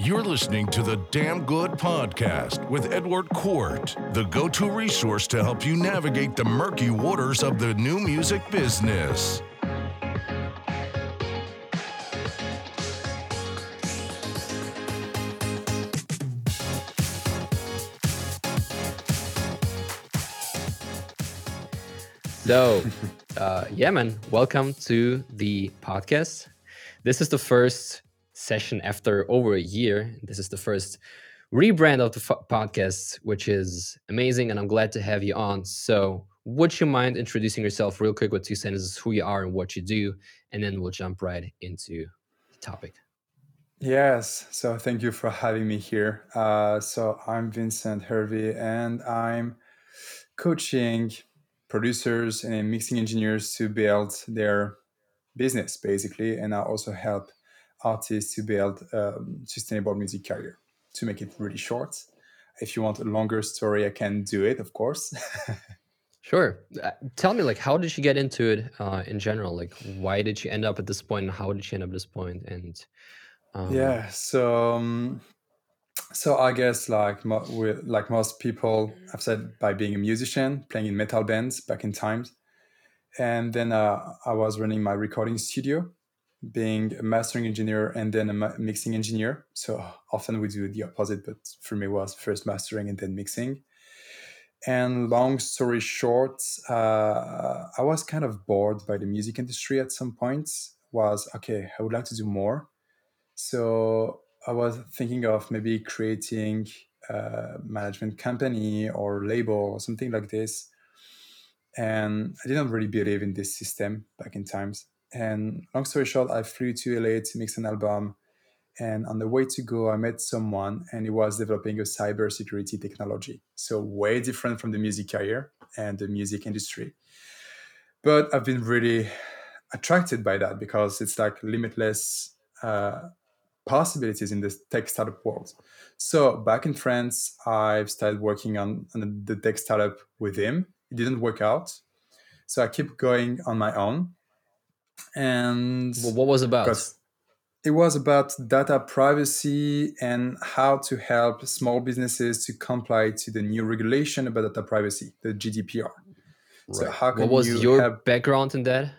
You're listening to the Damn Good Podcast with Edward Court, the go to resource to help you navigate the murky waters of the new music business. So, uh, yeah, man, welcome to the podcast. This is the first session after over a year. This is the first rebrand of the f- podcast, which is amazing, and I'm glad to have you on. So, would you mind introducing yourself real quick with two sentences, who you are and what you do, and then we'll jump right into the topic. Yes, so thank you for having me here. Uh, so I'm Vincent Hervey, and I'm coaching producers and mixing engineers to build their business basically and i also help artists to build a sustainable music career to make it really short. If you want a longer story i can do it of course. Sure. Uh, tell me like how did you get into it uh, in general? Like why did you end up at this point? And how did you end up at this point? And um... yeah so um, so I guess like mo- like most people, I've said by being a musician, playing in metal bands back in times, and then uh, I was running my recording studio, being a mastering engineer and then a mixing engineer. So often we do the opposite, but for me was first mastering and then mixing. And long story short, uh, I was kind of bored by the music industry at some point. Was okay, I would like to do more. So I was thinking of maybe creating a management company or label or something like this. And I didn't really believe in this system back in times. And long story short, I flew to LA to mix an album. And on the way to go, I met someone and he was developing a cybersecurity technology. So, way different from the music career and the music industry. But I've been really attracted by that because it's like limitless uh, possibilities in this tech startup world. So back in France, I've started working on, on the tech startup with him. It didn't work out. So I keep going on my own. And well, what was about? It was about data privacy and how to help small businesses to comply to the new regulation about data privacy, the GDPR. Right. So how can what was you your have... background in that?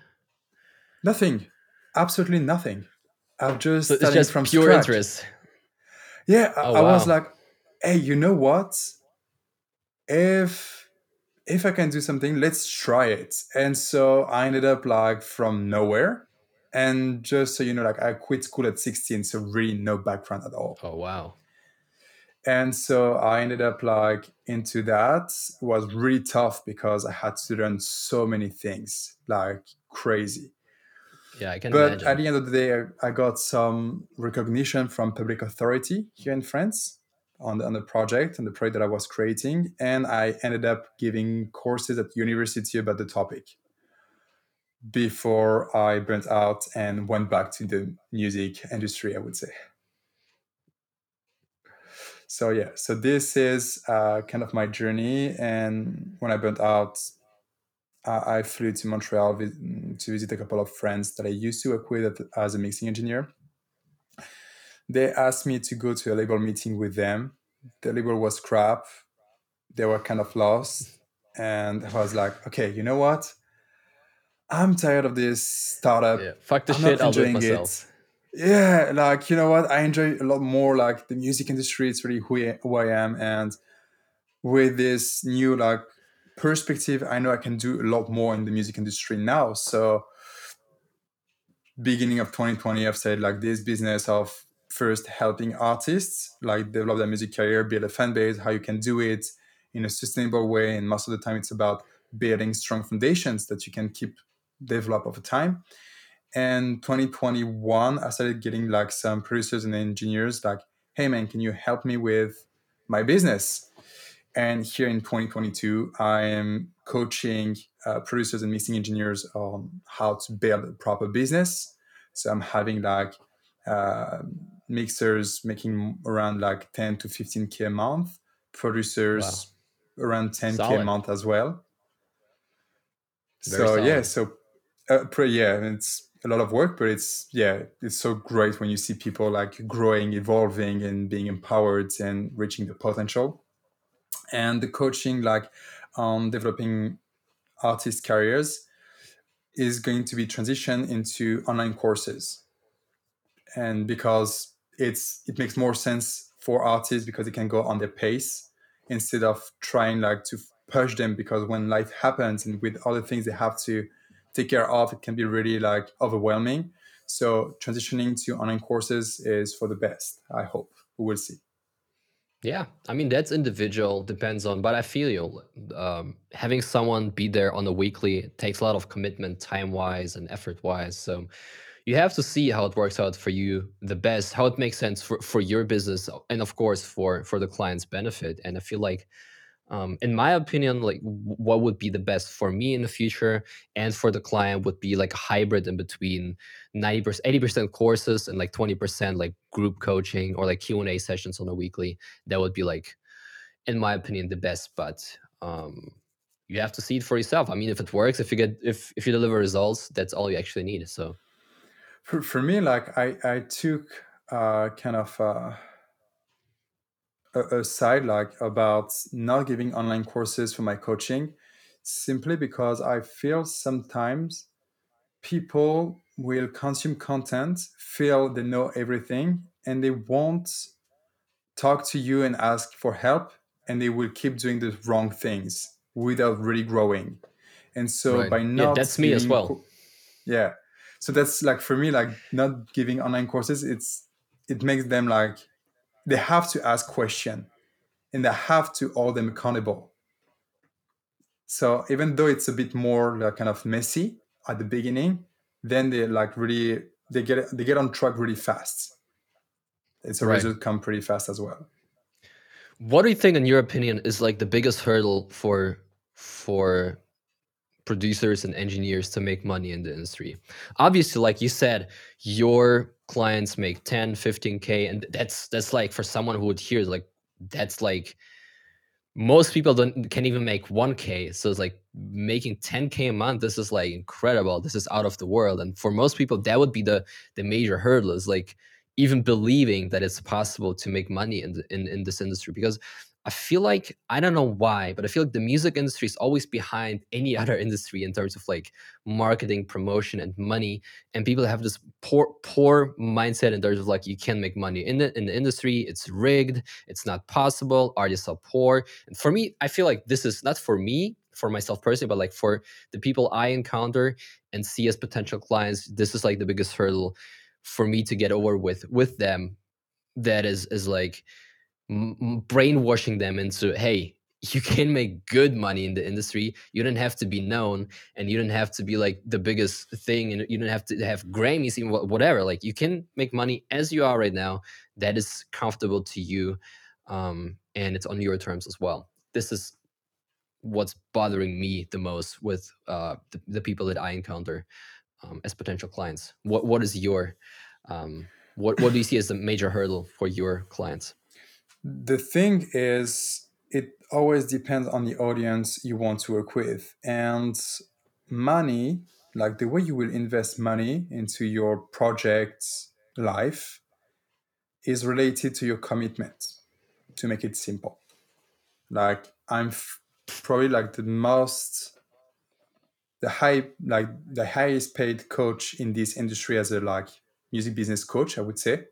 Nothing, absolutely nothing. I've just so it's just from pure scratch. interest. Yeah, I, oh, I was like, hey, you know what? If if I can do something, let's try it. And so I ended up like from nowhere. And just so you know, like I quit school at 16, so really no background at all. Oh wow. And so I ended up like into that. It was really tough because I had to learn so many things, like crazy. Yeah, I can but imagine. at the end of the day, I got some recognition from public authority here in France on the, on the project and the project that I was creating. And I ended up giving courses at university about the topic before I burnt out and went back to the music industry, I would say. So yeah, so this is uh, kind of my journey. And when I burnt out, I flew to Montreal to visit a couple of friends that I used to work with as a mixing engineer. They asked me to go to a label meeting with them. The label was crap. They were kind of lost. And I was like, okay, you know what? I'm tired of this startup. Yeah, fuck the I'm shit, I'll do it myself. It. Yeah, like, you know what? I enjoy a lot more like the music industry. It's really who I, who I am. And with this new like perspective, I know I can do a lot more in the music industry now. So beginning of 2020, I've said like this business of first helping artists like develop their music career, build a fan base, how you can do it in a sustainable way. And most of the time it's about building strong foundations that you can keep develop over time. And 2021, I started getting like some producers and engineers like, hey man, can you help me with my business? And here in 2022, I am coaching uh, producers and mixing engineers on how to build a proper business. So I'm having like uh, mixers making around like 10 to 15k a month, producers wow. around 10k solid. a month as well. Very so solid. yeah, so uh, yeah, it's a lot of work, but it's yeah, it's so great when you see people like growing, evolving, and being empowered and reaching the potential. And the coaching, like on developing artist careers, is going to be transitioned into online courses, and because it's it makes more sense for artists because they can go on their pace instead of trying like to push them because when life happens and with other things they have to take care of it can be really like overwhelming. So transitioning to online courses is for the best i hope. We will see. Yeah. I mean that's individual depends on but i feel you. Um, having someone be there on a weekly takes a lot of commitment time wise and effort wise so you have to see how it works out for you the best how it makes sense for, for your business and of course for for the client's benefit. And i feel like um, in my opinion like what would be the best for me in the future and for the client would be like a hybrid in between 90% 80% courses and like 20% like group coaching or like q&a sessions on a weekly. That would be like in my opinion the best but um, you have to see it for yourself. I mean if it works if you get if if you deliver results that's all you actually need so for, for me like i i took uh kind of uh a, side like about not giving online courses for my coaching simply because I feel sometimes people will consume content, feel they know everything, and they won't talk to you and ask for help, and they will keep doing the wrong things without really growing. And so right. by not yeah, that's me as well. Co- yeah. So that's like for me, like not giving online courses, it's it makes them like they have to ask question and they have to hold them accountable. So even though it's a bit more like kind of messy at the beginning then they like really they get they get on track really fast. It's a right. result come pretty fast as well. What do you think in your opinion is like the biggest hurdle for for producers and engineers to make money in the industry. Obviously like you said your clients make 10 15k and that's that's like for someone who would hear like that's like most people don't can even make 1k so it's like making 10k a month this is like incredible. This is out of the world. And for most people that would be the the major hurdle is like even believing that it's possible to make money in, the, in in this industry. Because I feel like I don't know why, but I feel like the music industry is always behind any other industry in terms of like marketing, promotion, and money. And people have this poor poor mindset in terms of like you can't make money in the in the industry. It's rigged. It's not possible. Artists are poor. And for me, I feel like this is not for me, for myself personally, but like for the people I encounter and see as potential clients. This is like the biggest hurdle for me to get over with with them. That is is like brainwashing them into hey you can make good money in the industry. You don't have to be known and you don't have to be like the biggest thing and you don't have to have grammys even whatever. Like you can make money as you are right now. That is comfortable to you um, and it's on your terms as well. This is what's bothering me the most with uh, the, the, people that i encounter um, as potential clients. What what is your um, what what do you see as the major hurdle for your clients the thing is, it always depends on the audience you want to work with. And money, like the way you will invest money into your project's life, is related to your commitment, to make it simple. Like, I'm f- probably like the most the high like the highest paid coach in this industry as a like music business coach i would say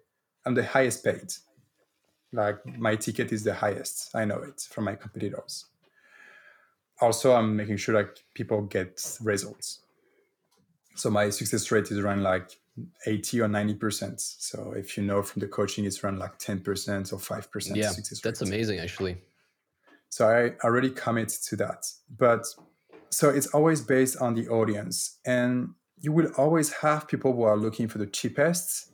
i'm the highest paid like my ticket is the highest. I know it from my competitors. Also i'm making sure like people get results. So my success rate is around like 80 or 90 percent. So if you know from the coaching it's around like 10 percent or 5 percent yeah that's rate. amazing actually. So i already commit to that. But so it's always based on the audience. And you will always have people who are looking for the cheapest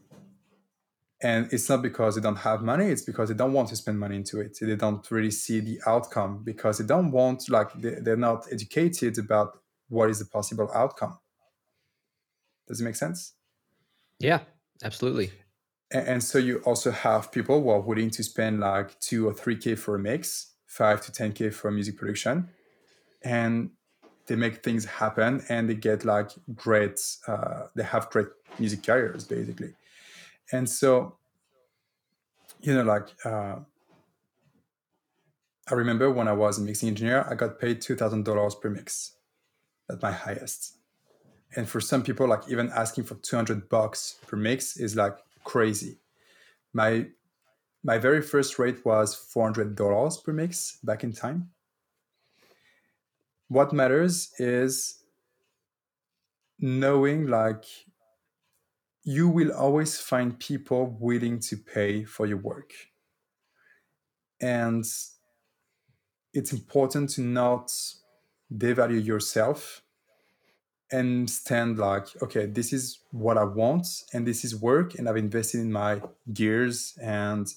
and it's not because they don't have money it's because they don't want to spend money into it. They don't really see the outcome because they don't want like they, they're not educated about what is the possible outcome. Does it make sense? Yeah absolutely. And, and so you also have people who are willing to spend like two or three k for a mix five to ten k for music production and they make things happen and they get like great uh, they have great music careers basically and so you know like uh, i remember when i was a mixing engineer i got paid $2000 per mix at my highest. And for some people like even asking for 200 bucks per mix is like crazy. My my very first rate was $400 per mix back in time. What matters is knowing like you will always find people willing to pay for your work. And it's important to not devalue yourself and stand like okay this is what i want and this is work and i've invested in my gears and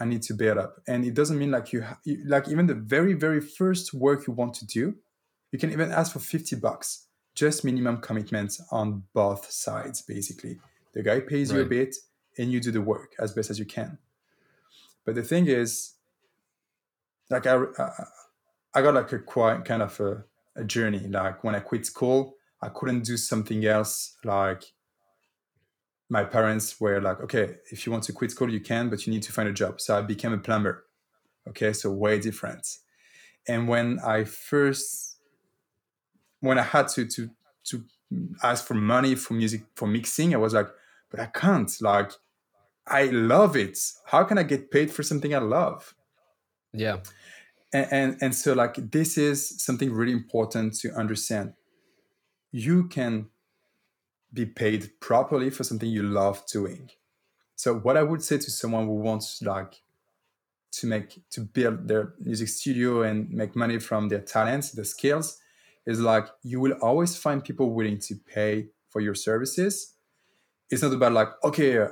i need to bear up. And it doesn't mean like you, ha- like even the very very first work you want to do you can even ask for 50 bucks, just minimum commitment on both sides, basically. The guy pays right. you a bit and you do the work as best as you can. But the thing is, like I, I got like a quite kind of a, a journey. Like when I quit school, I couldn't do something else. Like my parents were like, okay, if you want to quit school, you can, but you need to find a job. So I became a plumber. Okay, so way different. And when I first when I had to to to ask for money for music for mixing, I was like, but I can't. Like, I love it. How can I get paid for something I love? Yeah. And, and, and so like this is something really important to understand. You can be paid properly for something you love doing. So what I would say to someone who wants like to make to build their music studio and make money from their talents, the skills, is like you will always find people willing to pay for your services. It's not about like, okay,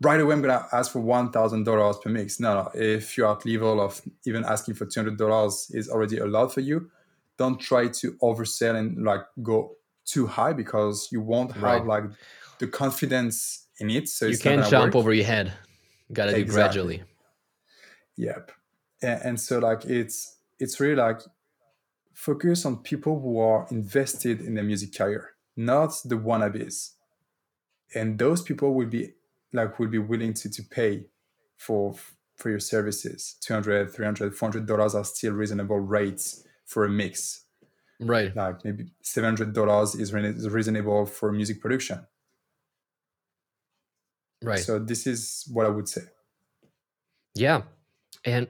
right away I'm gonna ask for one thousand dollars per mix. No, no. If you're at level of even asking for two hundred dollars is already a lot for you, don't try to oversell and like go too high because you won't have right. like the confidence in it. So you can't jump work. over your head. You gotta exactly. do gradually. Yep. And, and so like it's it's really like focus on people who are invested in the music career, not the wannabes. And those people will be like will be willing to, to pay for for your services. 200, 300, 400 dollars are still reasonable rates for a mix. Right. Like maybe $700 is reasonable for music production. Right. So this is what I would say. Yeah. And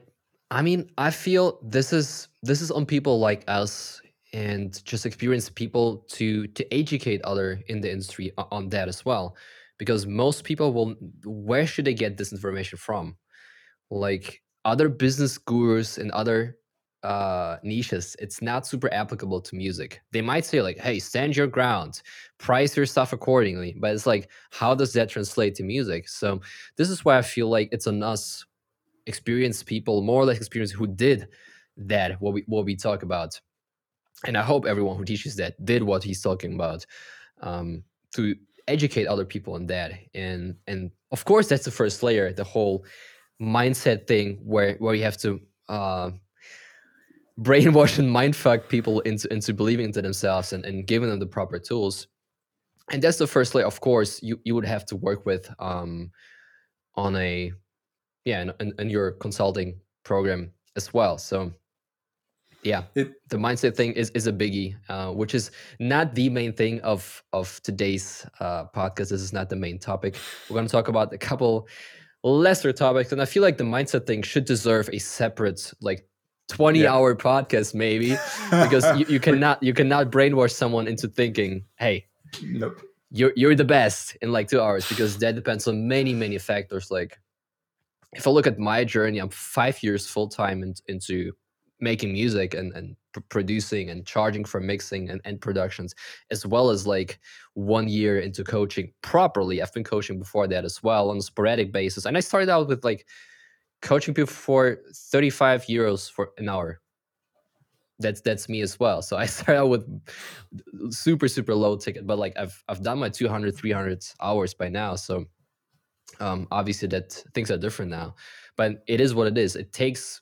I mean, I feel this is this is on people like us and just experienced people to to educate other in the industry on that as well. Because most people will where should they get this information from? Like other business gurus and other uh niches it's not super applicable to music. They might say like hey stand your ground. Price your stuff accordingly. But it's like how does that translate to music? So this is why i feel like it's on us experienced people, more or less experienced, who did that what we what we talk about. And I hope everyone who teaches that did what he's talking about um, to educate other people on that. And and of course that's the first layer, the whole mindset thing where where you have to uh, brainwash and mindfuck people into into believing into themselves and, and giving them the proper tools. And that's the first layer. Of course, you you would have to work with um, on a yeah and, and, your consulting program as well. So yeah it, the mindset thing is is a biggie uh, which is not the main thing of of today's uh, podcast. This is not the main topic. We're going to talk about a couple lesser topics and i feel like the mindset thing should deserve a separate like 20 yeah. hour podcast maybe because you, you cannot you cannot brainwash someone into thinking hey nope. you're you're the best in like two hours because that depends on many many factors like if I look at my journey, I'm five years full time in, into making music and, and pr- producing and charging for mixing and, and productions, as well as like one year into coaching properly. I've been coaching before that as well on a sporadic basis. And I started out with like coaching people for 35 euros for an hour. That's that's me as well. So I started out with super, super low ticket, but like I've I've done my 200, 300 hours by now. So um, obviously, that things are different now, but it is what it is. It takes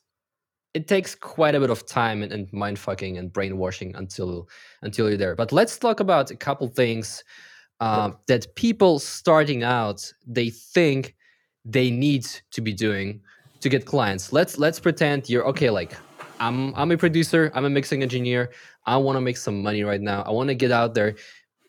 it takes quite a bit of time and, and mind fucking and brainwashing until until you're there. But let's talk about a couple things uh, that people starting out they think they need to be doing to get clients. Let's let's pretend you're okay. Like I'm I'm a producer. I'm a mixing engineer. I want to make some money right now. I want to get out there,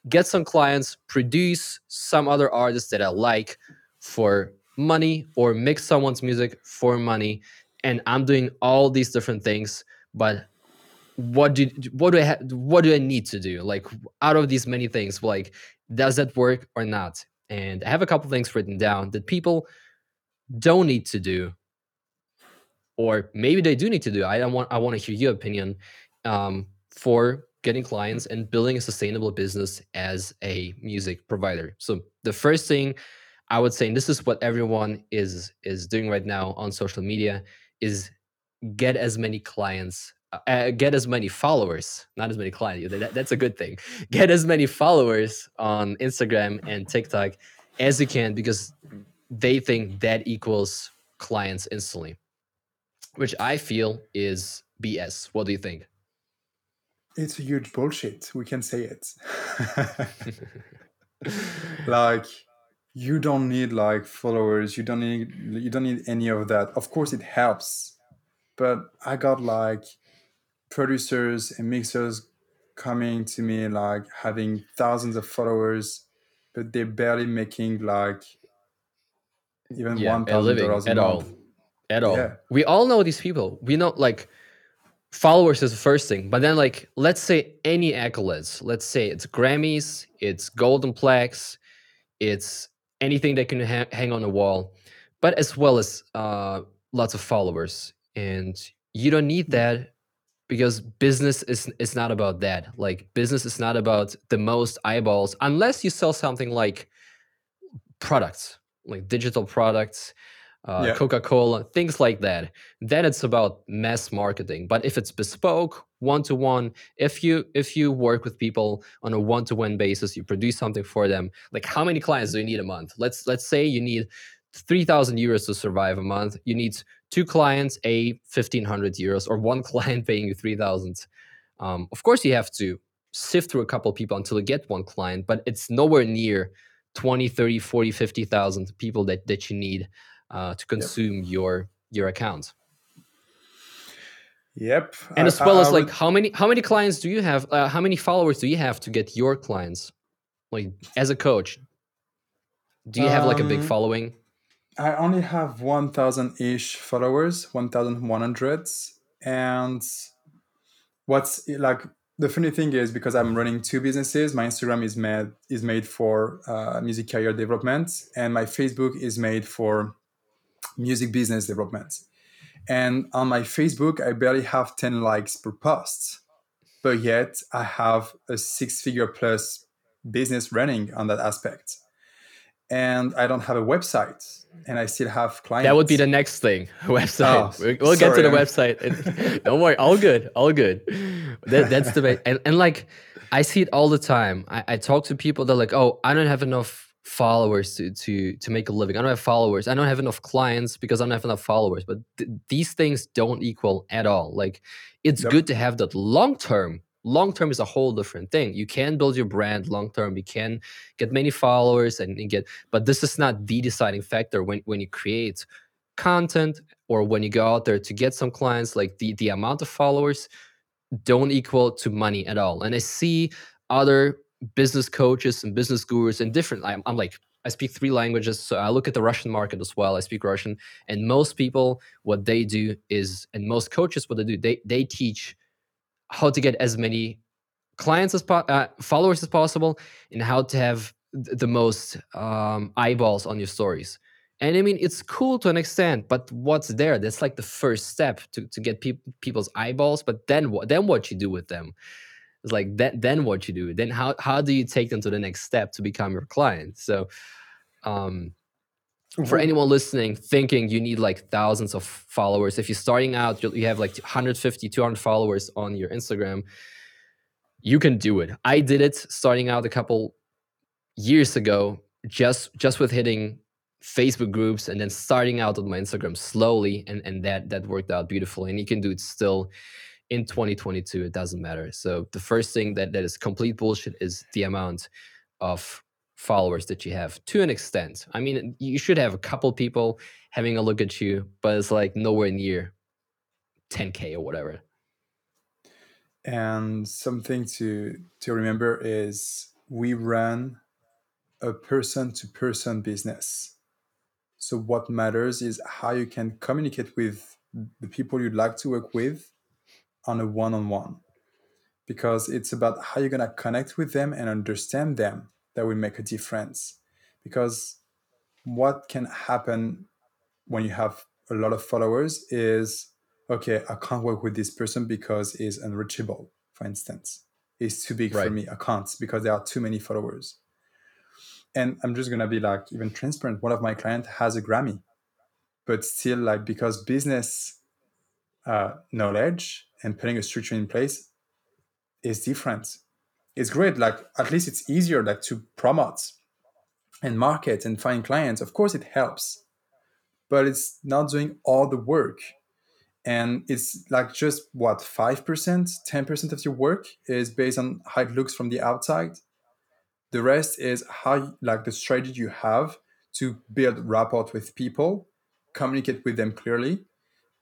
get some clients, produce some other artists that I like for money, or mix someone's music for money. And I'm doing all these different things, but what do what do I ha- what do I need to do? Like out of these many things, like does that work or not? And I have a couple things written down that people don't need to do or maybe they do need to do i don't want i want to hear your opinion um, for getting clients and building a sustainable business as a music provider so the first thing i would say and this is what everyone is is doing right now on social media is get as many clients uh, uh get as many followers not as many clients that, that's a good thing get as many followers on instagram and tiktok as you can because they think that equals clients instantly which I feel is BS. What do you think? It's a huge bullshit. We can say it. like you don't need like followers, you don't need you don't need any of that. Of course it helps. But I got like producers and mixers coming to me like having thousands of followers, but they're barely making like even yeah, one thousand dollars a month. All at all. Yeah. We all know these people. We know like followers is the first thing, but then like let's say any accolades. Let's say it's Grammys, it's Golden Plaques, it's anything that can ha- hang on the wall, but as well as uh, lots of followers. And you don't need that because business is is not about that. Like business is not about the most eyeballs unless you sell something like products, like digital products uh, yeah. Coca-Cola, things like that. Then it's about mass marketing. But if it's bespoke, one-to-one, if you if you work with people on a one-to-one basis, you produce something for them. Like how many clients do you need a month? Let's let's say you need 3,000 euros to survive a month. You need two clients, a 1,500 euros, or one client paying you 3,000. Um, of course, you have to sift through a couple people until you get one client, but it's nowhere near 20, 30, 40, 50,000 people that, that you need uh, to consume yep. your your account. Yep. And as well I, I as like would... how many how many clients do you have? Uh, how many followers do you have to get your clients? Like as a coach, do you have like a big um, following? I only have one thousand ish followers, one thousand one hundred, and what's like the funny thing is because I'm running two businesses, my Instagram is made is made for uh, music career development, and my Facebook is made for music business development. And on my Facebook, I barely have 10 likes per post, but yet I have a six figure plus business running on that aspect. And I don't have a website and I still have clients. That would be the next thing website. Oh, we'll get to the website. don't worry, all good, all good. That, that's the and, and like I see it all the time. I, I talk to people that are like, oh, I don't have enough followers to to to make a living. I don't have followers. I don't have enough clients because I don't have enough followers. But th- these things don't equal at all. Like it's yep. good to have that long term. Long term is a whole different thing. You can build your brand long term. You can get many followers and, and get, but this is not the deciding factor when when you create content or when you go out there to get some clients. Like the the amount of followers don't equal to money at all. And I see other business coaches and business gurus and different I'm, I'm, like i speak three languages so i look at the russian market as well i speak russian and most people what they do is and most coaches what they do they they teach how to get as many clients as po- uh, followers as possible and how to have the most um, eyeballs on your stories. And i mean it's cool to an extent but what's there? That's like the first step to, to get pe- people's eyeballs but then what then what you do with them it's like then then what you do? Then how how do you take them to the next step to become your client? So um for anyone listening thinking you need like thousands of followers if you're starting out you have like 150 200 followers on your instagram you can do it. I did it starting out a couple years ago just just with hitting Facebook groups and then starting out on my Instagram slowly and and that that worked out beautifully and you can do it still in 2022 it doesn't matter. So the first thing that that is complete bullshit is the amount of followers that you have to an extent. I mean you should have a couple people having a look at you but it's like nowhere near 10k or whatever. And something to to remember is we run a person to person business. So what matters is how you can communicate with the people you'd like to work with on a one-on-one because it's about how you're going to connect with them and understand them that will make a difference. Because what can happen when you have a lot of followers is okay i can't work with this person because he's unreachable for instance. He's too big right. for me. I can't because there are too many followers. And i'm just going to be like even transparent. One of my clients has a grammy but still like because business uh, knowledge and putting a structure in place is different. It's great like at least it's easier like to promote and market and find clients. Of course it helps but it's not doing all the work. And it's like just what 5% 10% of your work is based on how it looks from the outside. The rest is how like the strategy you have to build rapport with people communicate with them clearly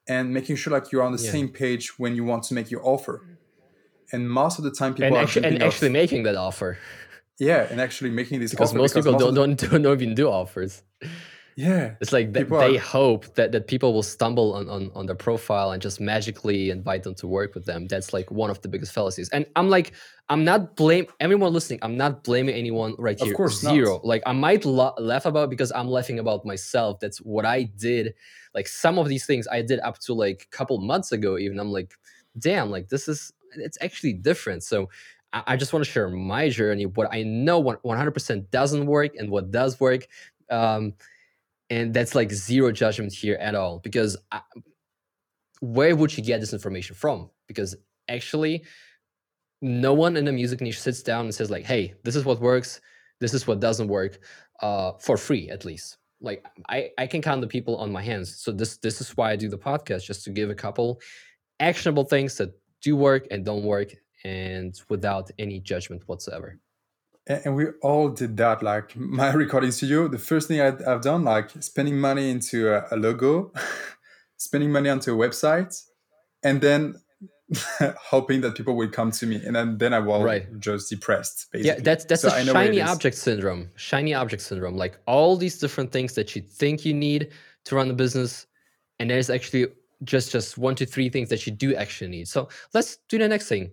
and making sure like you're on the yeah. same page when you want to make your offer. And most of the time people and are actually, and actually making that offer. Yeah and actually making this because most because people most don't, don't don't even do offers yeah. It's like they, they are... hope that, that people will stumble on, on on their profile and just magically invite them to work with them. That's like one of the biggest fallacies. And i'm like i'm not blame everyone listening i'm not blaming anyone right here. of course zero. Not. like i might la- laugh about because i'm laughing about myself. That's what i did. Like some of these things i did up to like a couple months ago even. I'm like damn like this is it's actually different. So I, I just want to share my journey what i know 100% doesn't work and what does work. Um, and that's like zero judgment here at all because I, where would you get this information from? Because actually no one in the music niche sits down and says like hey this is what works this is what doesn't work uh, for free at least. Like I, I can count the people on my hands. So this this is why i do the podcast just to give a couple actionable things that do work and don't work and without any judgment whatsoever and we all did that like my recording studio. The first thing i have done like spending money into a, a logo spending money onto a website and then hoping that people will come to me and then, then i was right. just depressed basically. yeah that's that's so a shiny object syndrome shiny object syndrome. Like all these different things that you think you need to run the business and there's actually just just one to three things that you do actually need. So let's do the next thing.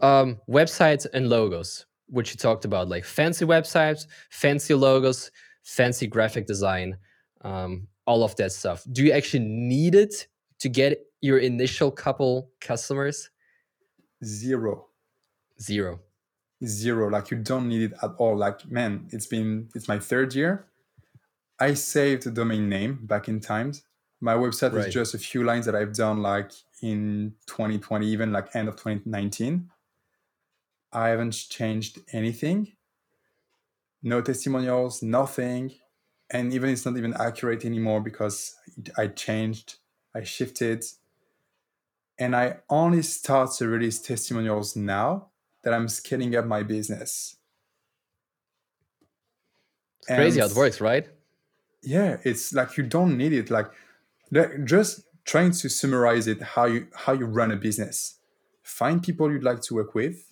Um, websites and logos which you talked about, like fancy websites, fancy logos, fancy graphic design, um, all of that stuff. Do you actually need it to get your initial couple customers? Zero. Zero. Zero. Like you don't need it at all. Like, man, it's been it's my third year. I saved the domain name back in times. My website right. is just a few lines that I've done like in 2020, even like end of 2019 I haven't changed anything. No testimonials, nothing. And even it's not even accurate anymore because I changed, I shifted. And I only start to release testimonials now that I'm scaling up my business. It's crazy how it works, right? Yeah, it's like you don't need it. Like just trying to summarize it how you how you run a business. Find people you'd like to work with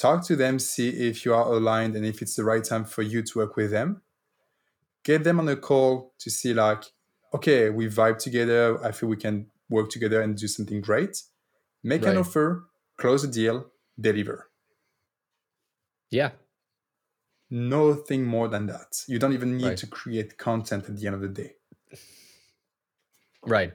talk to them, see if you are aligned and if it's the right time for you to work with them. Get them on a call to see, like, okay, we vibe together. I feel we can work together and do something great. Make right. an offer, close a deal, deliver. Yeah. Nothing more than that. You don't even need right. to create content at the end of the day. Right.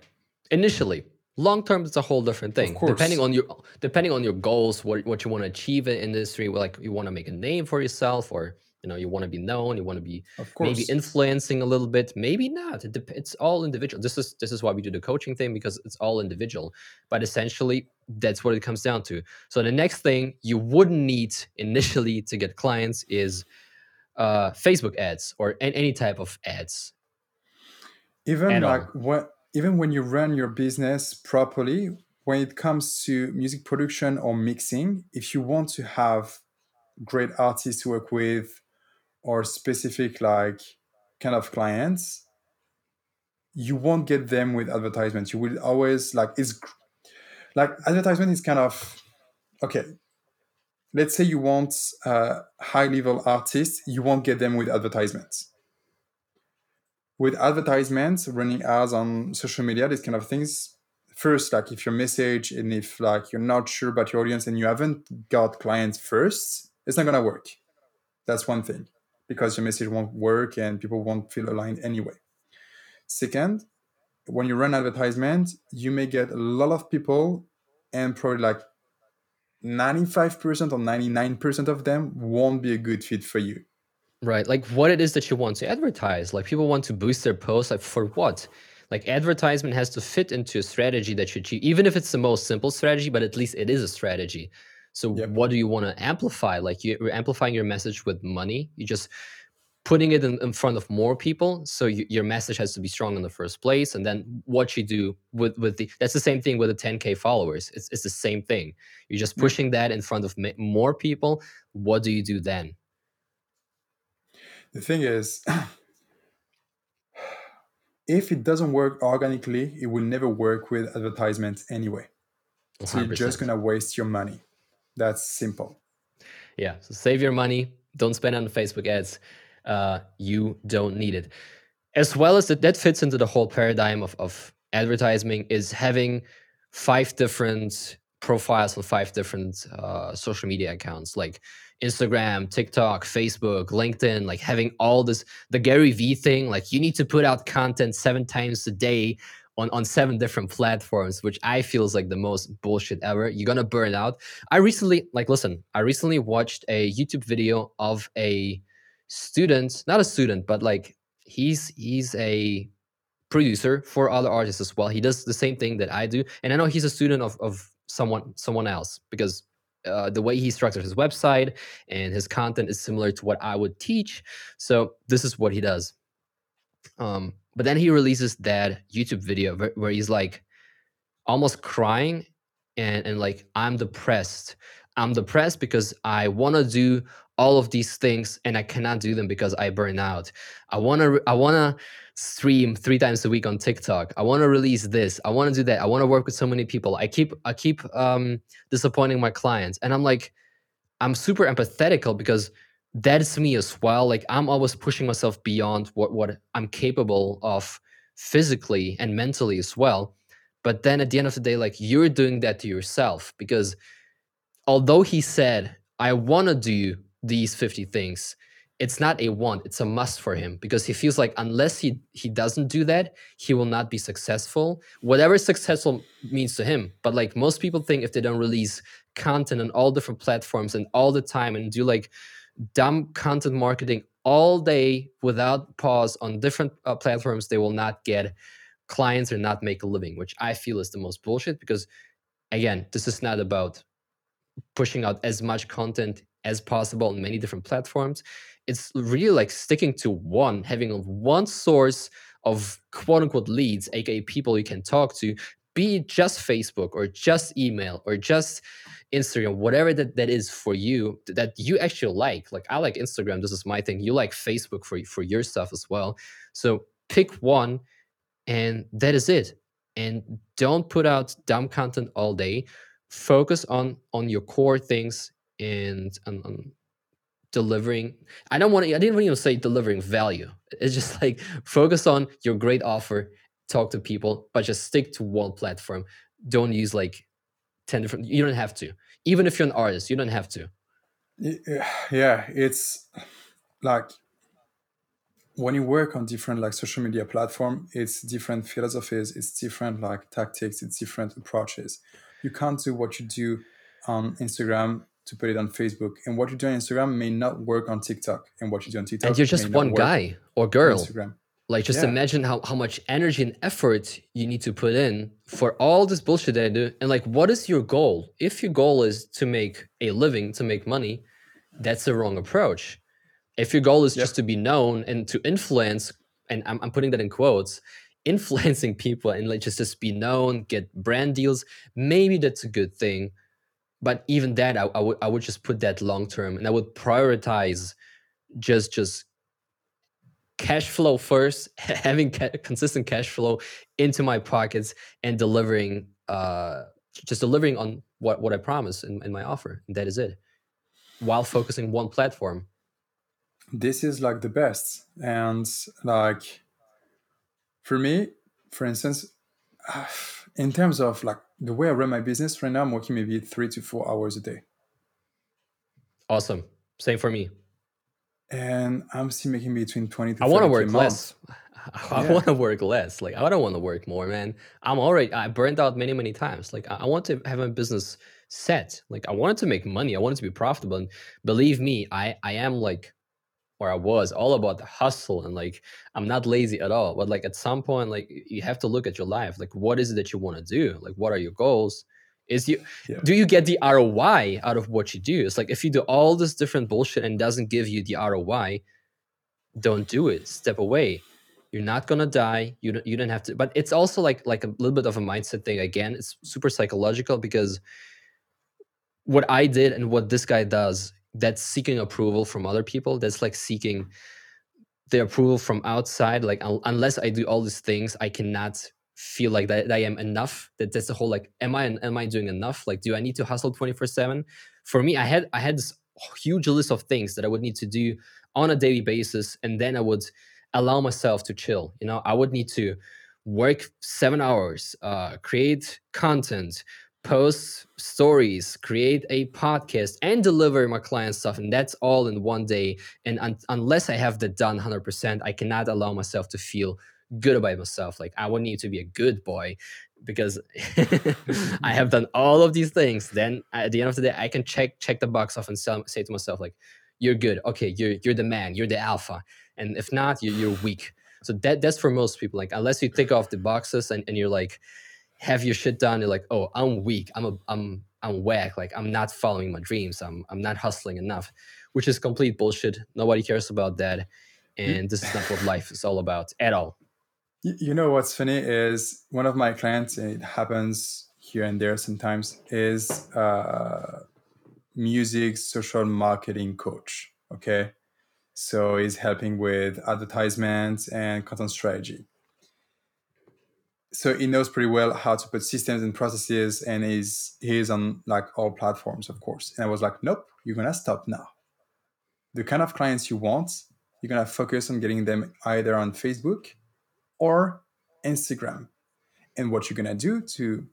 Initially, long term it's a whole different thing. depending on your depending on your goals what, what you want to achieve in industry like you want to make a name for yourself or you know you want to be known you want to be maybe influencing a little bit. Maybe not. It it's all individual. This is this is why we do the coaching thing because it's all individual. But essentially that's what it comes down to. So the next thing you wouldn't need initially to get clients is uh, facebook ads or any type of ads. Even like when even when you run your business properly when it comes to music production or mixing if you want to have great artists to work with or specific like kind of clients you won't get them with advertisements you will always like it's like advertisement is kind of okay let's say you want uh, high level artists you won't get them with advertisements with advertisements running ads on social media these kind of things. First like if your message and if like you're not sure about your audience and you haven't got clients first it's not going to work. That's one thing because your message won't work and people won't feel aligned anyway. Second when you run advertisement you may get a lot of people and probably like 95% or 99% of them won't be a good fit for you Right. Like what it is that you want to advertise. Like people want to boost their posts. Like for what? Like advertisement has to fit into a strategy that you achieve, even if it's the most simple strategy, but at least it is a strategy. So Yep. what do you want to amplify? Like you- you're amplifying your message with money. You're just putting it in, in front of more people. So you, your message has to be strong in the first place. And then what you do with, with the, that's the same thing with the 10K followers. It's, it's the same thing. You're just pushing that in front of more people. What do you do then? The thing is, if it doesn't work organically, it will never work with advertisements anyway. So you're just gonna waste your money. That's simple. Yeah. So save your money. Don't spend on Facebook ads. Uh, you don't need it. As well as that, that fits into the whole paradigm of, of advertising is having five different profiles on five different uh, social media accounts like Instagram, TikTok, Facebook, LinkedIn, like having all this, the Gary Vee thing, like you need to put out content seven times a day on, on seven different platforms, which I feel is like the most bullshit ever. You're gonna burn out. I recently, like, listen, I recently watched a YouTube video of a student, not a student, but like he's he's a producer for other artists as well. He does the same thing that I do, and I know he's a student of of someone someone else because uh, the way he structures his website and his content is similar to what I would teach. So this is what he does. Um, but then he releases that YouTube video where, where he's like almost crying and and like I'm depressed. I'm depressed because I want to do all of these things and I cannot do them because I burn out. I want to I want to stream 3 times a week on TikTok. I want to release this. I want to do that. I want to work with so many people. I keep I keep um disappointing my clients and I'm like I'm super empathetical because that's me as well. Like I'm always pushing myself beyond what what I'm capable of physically and mentally as well. But then at the end of the day, like you're doing that to yourself because although he said, I want to do these 50 things, it's not a want, it's a must for him because he feels like unless he he doesn't do that, he will not be successful. Whatever successful means to him. But like most people think if they don't release content on all different platforms and all the time and do like dumb content marketing all day without pause on different uh, platforms, they will not get clients or not make a living, which I feel is the most bullshit because again, this is not about pushing out as much content as possible on many different platforms. It's really like sticking to one, having one source of quote unquote leads, aka people you can talk to, be just Facebook or just email or just Instagram, whatever that, that is for you that you actually like. Like I like Instagram, this is my thing. You like Facebook for for your stuff as well. So pick one and that is it. And don't put out dumb content all day. Focus on on your core things and on, on delivering. I don't want to. I didn't even say delivering value. It's just like focus on your great offer. Talk to people, but just stick to one platform. Don't use like ten different. You don't have to. Even if you're an artist, you don't have to. Yeah, it's like when you work on different like social media platform, it's different philosophies, it's different like tactics, it's different approaches. You can't do what you do on Instagram to put it on Facebook, and what you do on Instagram may not work on TikTok, and what you do on TikTok And you're just one guy or girl. Instagram. Like just Yeah. imagine how, how much energy and effort you need to put in for all this bullshit that I do. And like what is your goal? If your goal is to make a living, to make money, that's the wrong approach. If your goal is just to be known and to influence, and I'm, I'm putting that in quotes, influencing people and like just just be known, get brand deals, maybe that's a good thing. But even that, I, I would I would just put that long term, and I would prioritize just just cash flow first, having ca- consistent cash flow into my pockets, and delivering uh just delivering on what what I promise in, in my offer. And that is it, while focusing one platform. This is like the best, and like for me, for instance, in terms of like the way I run my business right now, I'm working maybe three to four hours a day. Awesome. Same for me. And I'm still making between 20 to I want to work less. I Yeah. want to work less. Like I don't want to work more, man. I'm already I burned out many, many times. Like I want to have my business set. Like I wanted to make money. I wanted to be profitable. And believe me, I I am like or I was all about the hustle and like I'm not lazy at all. But like at some point, like you have to look at your life. Like what is it that you want to do? Like what are your goals? Is you Yeah. do you get the ROI out of what you do? It's like if you do all this different bullshit and doesn't give you the ROI, don't do it. Step away. You're not gonna die. You don't you don't have to. But it's also like like a little bit of a mindset thing. Again, it's super psychological because what I did and what this guy does, that's seeking approval from other people. That's like seeking the approval from outside. Like un- unless I do all these things, I cannot feel like that, that I am enough. That that's the whole like, am I am I doing enough? Like, do I need to hustle twenty four seven? For me, I had I had this huge list of things that I would need to do on a daily basis, and then I would allow myself to chill. You know, I would need to work seven hours, uh, create content, post stories, create a podcast, and deliver my client stuff. And that's all in one day. And un- unless I have that done 100%, I cannot allow myself to feel good about myself. Like I would need to be a good boy because I have done all of these things. Then at the end of the day, I can check check the box off and sell, say to myself like, "You're good. Okay, you're you're the man. You're the alpha." And if not, you're, you're weak. So that that's for most people. Like unless you tick off the boxes and, and you're like have your shit done, you're like, oh, I'm weak. I'm a I'm I'm whack. Like I'm not following my dreams. I'm I'm not hustling enough, which is complete bullshit. Nobody cares about that. And this is not what life is all about at all. You know what's funny is one of my clients, and it happens here and there sometimes, is uh, music social marketing coach. Okay, so he's helping with advertisements and content strategy. So he knows pretty well how to put systems and processes, and he's he's on like all platforms, of course. And I was like, nope, you're gonna stop now. The kind of clients you want, you're gonna focus on getting them either on Facebook or Instagram. And what you're gonna do to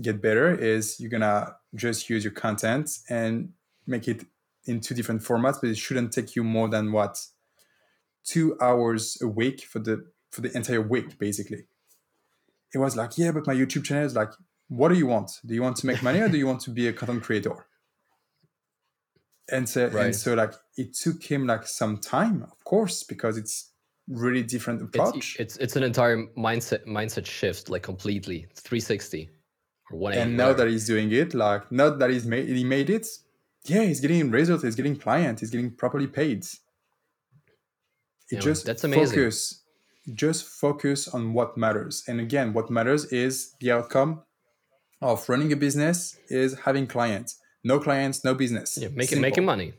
get better is you're gonna just use your content and make it in two different formats, but it shouldn't take you more than what two hours a week for the for the entire week, basically. It was like, yeah, but my YouTube channel is like, what do you want? Do you want to make money or do you want to be a content creator? And so Right. and so like it took him like some time, of course, because it's really different approach. It's, it's it's an entire mindset mindset shift, like completely 360 or 180. and now that he's doing it, like not that he's made he made it, yeah, he's getting results, he's getting clients, he's getting properly paid. It just that's amazing. focus, just focus on what matters. And again, what matters is the outcome of running a business is having clients. No clients, no business. yeah, making Simple. making money.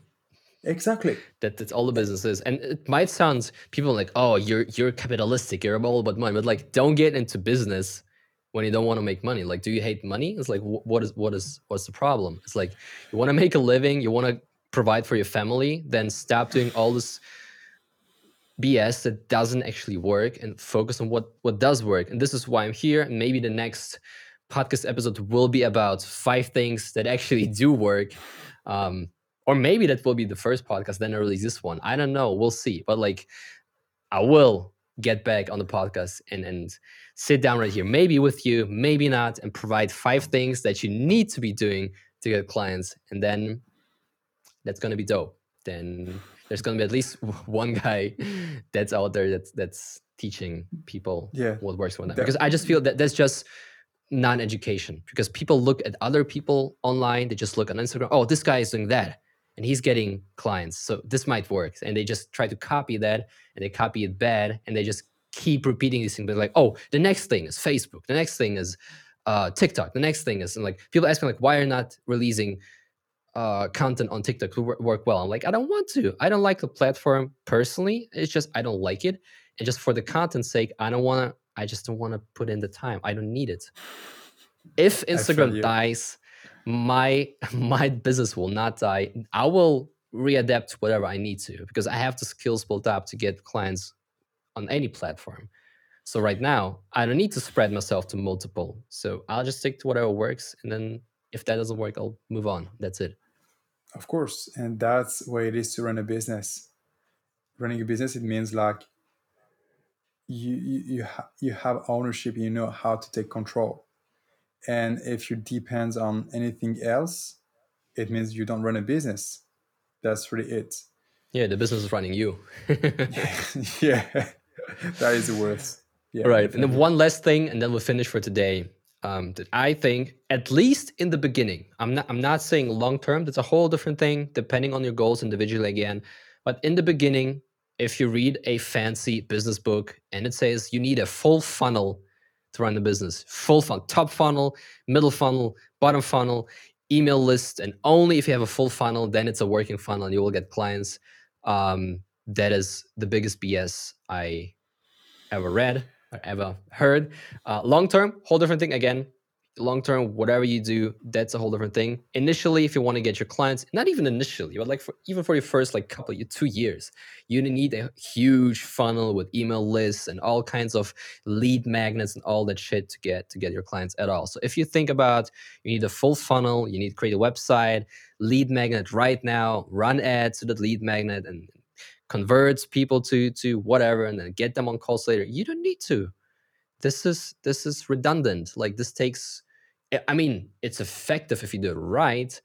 Exactly. that that's all the business is and it might sound people like oh you're you're capitalistic you're all about money but like don't get into business when you don't want to make money like do you hate money it's like wh- what is what is what's the problem it's like you want to make a living you want to provide for your family then stop doing all this bs that doesn't actually work and focus on what what does work. And this is why i'm here. And maybe the next podcast episode will be about five things that actually do work um or maybe that will be the first podcast then i release this one. I don't know. We'll see. But like i will get back on the podcast and and sit down right here maybe with you maybe not and provide five things that you need to be doing to get clients. And then that's to be dope. Then there's going to be at least one guy that's out there that's that's teaching people Yeah, what works for them. That- because i just feel that that's just non-education. Because people look at other people online they just look on instagram oh this guy is doing that and he's getting clients so this might work. And they just try to copy that and they copy it bad and they just keep repeating these things, but like, oh, the next thing is Facebook, the next thing is uh, TikTok, the next thing is and like people ask me like, why are not releasing uh, content on TikTok to work, well? I'm like, I don't want to. I don't like the platform personally. It's just I don't like it, and just for the content sake, I don't want to. I just don't want to put in the time. I don't need it. If Instagram dies, my my business will not die. I will readapt whatever I need to because I have the skills built up to get clients on any platform. So right now, I don't need to spread myself to multiple. So I'll just stick to whatever works, and then if that doesn't work, I'll move on. That's it. Of course, and that's what it is to run a business. Running a business, it means like you you you, ha- you have ownership. You know how to take control, and if you depends on anything else, it means you don't run a business. That's really it. Yeah, the business is running you. yeah, that is the worst. Yeah, right. Definitely. And then one last thing, and then we'll finish for today. Um, that I think, at least in the beginning, I'm not. I'm not saying long term. That's a whole different thing, depending on your goals individually. Again, but in the beginning, if you read a fancy business book and it says you need a full funnel to run the business, full funnel, top funnel, middle funnel, bottom funnel, email list, and only if you have a full funnel, then it's a working funnel and you will get clients. Um, that is the biggest BS I ever read ever heard. Uh, long term, whole different thing. Again, long term, whatever you do, that's a whole different thing. Initially, if you want to get your clients, not even initially, but like for, even for your first like couple, two years, you need a huge funnel with email lists and all kinds of lead magnets and all that shit to get to get your clients at all. So if you think about you need a full funnel, you need to create a website, lead magnet right now, run ads to that lead magnet and converts people to to whatever, and then get them on calls later. You don't need to. This is this is redundant. Like this takes eh, i mean it's effective if you do it right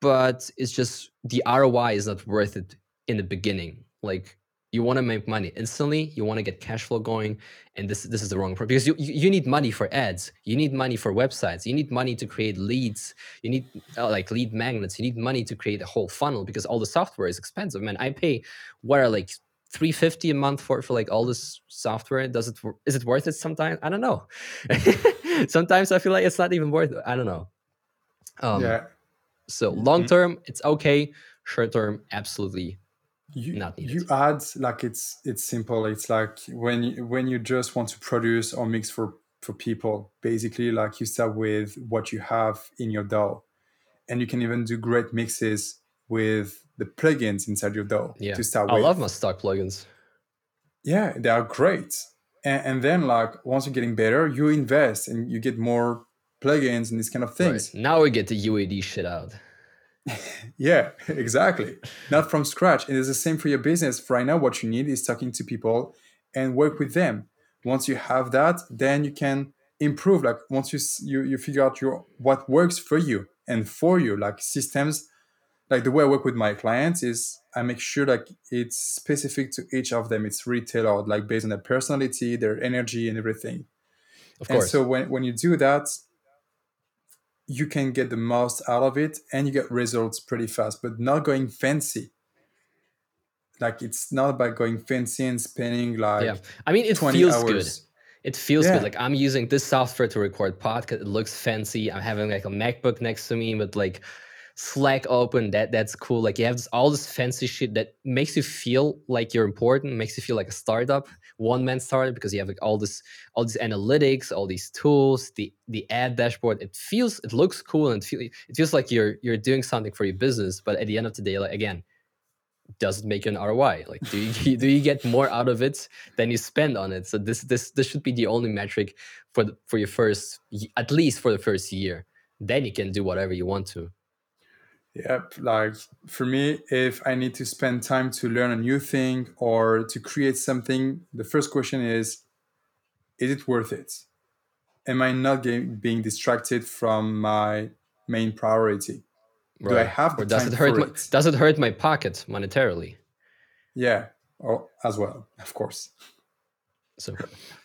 but it's just the roi is not worth it in the beginning. Like you want to make money instantly you want to get cash flow going and this this is the wrong approach because you you need money for ads you need money for websites you need money to create leads you need uh, like lead magnets you need money to create a whole funnel because all the software is expensive man. I pay what are like 350 a month for for like all this software? Does it is it worth it sometimes? I don't know. Sometimes i feel like it's not even worth it i don't know. Um, yeah. so mm-hmm. long term it's okay. Short term absolutely you, not needed. you add like it's it's simple it's like when you, when you just want to produce or mix for for people basically like you start with what you have in your DAW and you can even do great mixes with the plugins inside your DAW yeah. to start I with. I love my stock plugins. Yeah, they are great. And, and, then like once you're getting better, you invest and you get more plugins and these kind of things. Right. Now we get the UAD shit out. Yeah, exactly. Not from scratch. And it's the same for your business. For right now, what you need is talking to people and work with them. Once you have that, then you can improve. Like once you you, you figure out your what works for you and for you, like systems like the way I work with my clients is I make sure like it's specific to each of them. It's retailed like based on their personality, their energy, and everything. Of course. And so when when you do that, you can get the most out of it, and you get results pretty fast. But not going fancy. Like it's not about going fancy and spending like yeah. I mean, it feels hours. good. It feels yeah. good. Like I'm using this software to record podcast. It looks fancy. I'm having like a MacBook next to me with like Slack open. That that's cool. Like you have this, all this fancy shit that makes you feel like you're important, makes you feel like a startup, one man startup, because you have like all this, all these analytics, all these tools, the the ad dashboard. It feels, it looks cool, and it, feel, it feels like you're you're doing something for your business. But at the end of the day, like again, does it make you an ROI? Like, do you do you get more out of it than you spend on it? So this this this should be the only metric for the, for your first, at least for the first year. Then you can do whatever you want to. Yep. Like for me, if I need to spend time to learn a new thing or to create something, the first question is Is it worth it? Am I not getting, being distracted from my main priority? Right. Do I have the or does time it hurt for my, it? Does it hurt my pocket monetarily? Yeah, or as well, of course. So,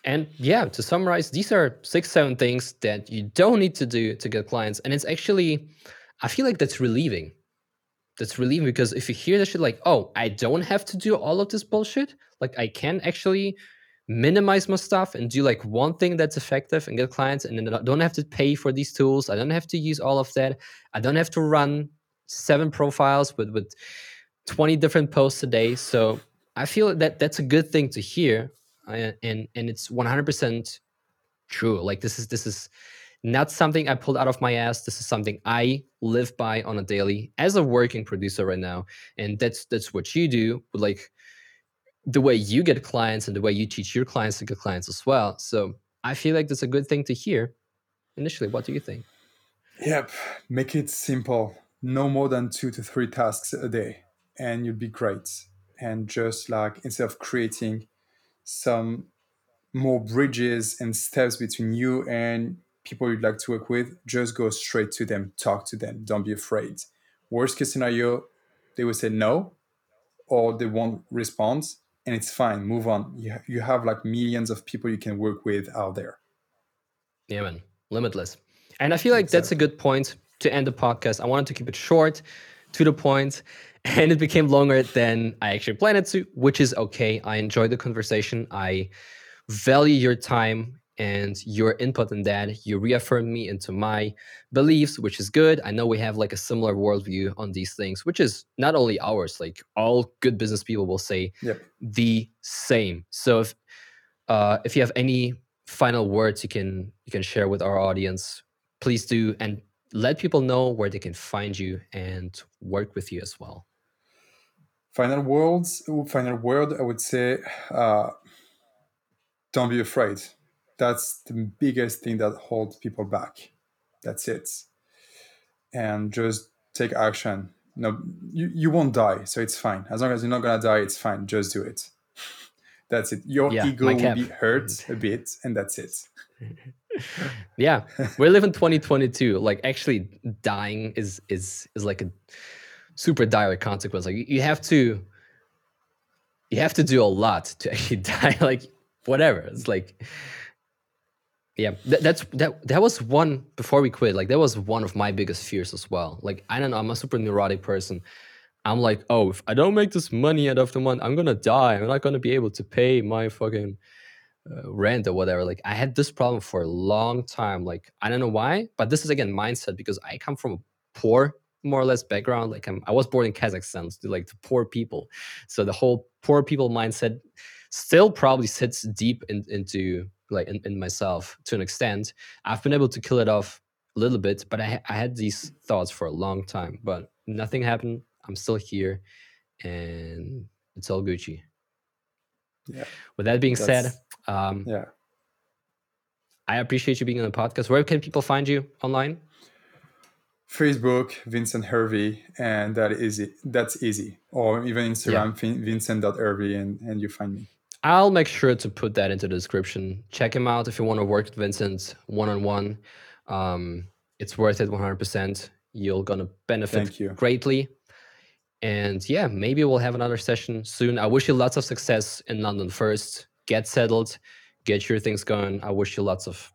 and yeah, to summarize, these are six, seven things that you don't need to do to get clients. And it's actually, I feel like that's relieving. That's relieving because if you hear that shit like, oh, I don't have to do all of this bullshit, like I can actually minimize my stuff and do like one thing that's effective and get clients and then I don't have to pay for these tools. I don't have to use all of that. I don't have to run seven profiles with with 20 different posts a day. So I feel that that's a good thing to hear uh, and and it's 100% true. Like this is this is not something I pulled out of my ass. This is something I live by on a daily as a working producer right now. And that's that's what you do. But like the way you get clients and the way you teach your clients to get clients as well. So I feel like that's a good thing to hear. Initially, what do you think? Yep. Make it simple. No more than two to three tasks a day, and you'd be great. And just like instead of creating some more bridges and steps between you and people you'd like to work with, just go straight to them, talk to them, don't be afraid. Worst case scenario, they will say no or they won't respond, and it's fine, move on. You, you have like millions of people you can work with out there. Yeah, man, limitless. And I feel like exactly. that's a good point to end the podcast. I wanted to keep it short, to the point, and it became longer than I actually planned it to, which is okay. I enjoyed the conversation. I value your time and your input in that. You reaffirmed me into my beliefs, which is good. I know we have like a similar worldview on these things, which is not only ours, like all good business people will say yep. the same. So if uh, if you have any final words you can you can share with our audience, please do and let people know where they can find you and work with you as well. Final words, final word, I would say, uh, don't be afraid that's the biggest thing that holds people back. That's it. And just take action. No you, you won't die so it's fine. As long as you're not gonna die it's fine. Just do it. That's it. Your yeah, ego will be hurt a bit and that's it. Yeah we live in 2022 like actually dying is is is like a super dire consequence. Like you have to you have to do a lot to actually die. Like whatever. It's like yeah that, that's that that was one before we quit like that was one of my biggest fears as well. Like i don't know i'm a super neurotic person. I'm like oh if i don't make this money end of the month i'm gonna die. I'm not gonna be able to pay my fucking uh, rent or whatever. Like i had this problem for a long time. Like i don't know why but this is again mindset because i come from a poor more or less background. Like I'm, i was born in kazakhstan so like the poor people. So the whole poor people mindset still probably sits deep in, into like in, in myself to an extent. I've been able to kill it off a little bit, but I, I had these thoughts for a long time, but nothing happened. I'm still here and it's all Gucci. Yeah. With that being That's, said, um, yeah, I appreciate you being on the podcast. Where can people find you online? Facebook, Vincent Hervey, and that is it. That's easy. Or even Instagram, yeah. Vincent.hervey, and, and you find me. I'll make sure to put that into the description. Check him out if you want to work with Vincent one on one. It's worth it 100%. You're going to benefit greatly. And yeah, maybe we'll have another session soon. I wish you lots of success in London first. Get settled, get your things going. I wish you lots of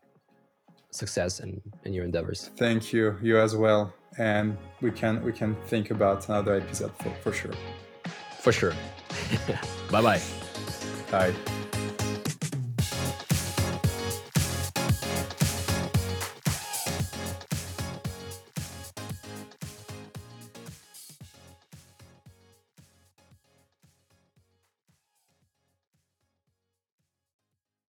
success in, in your endeavors. Thank you. You as well. And we can we can think about another episode for, for sure. For sure. bye bye. Bye.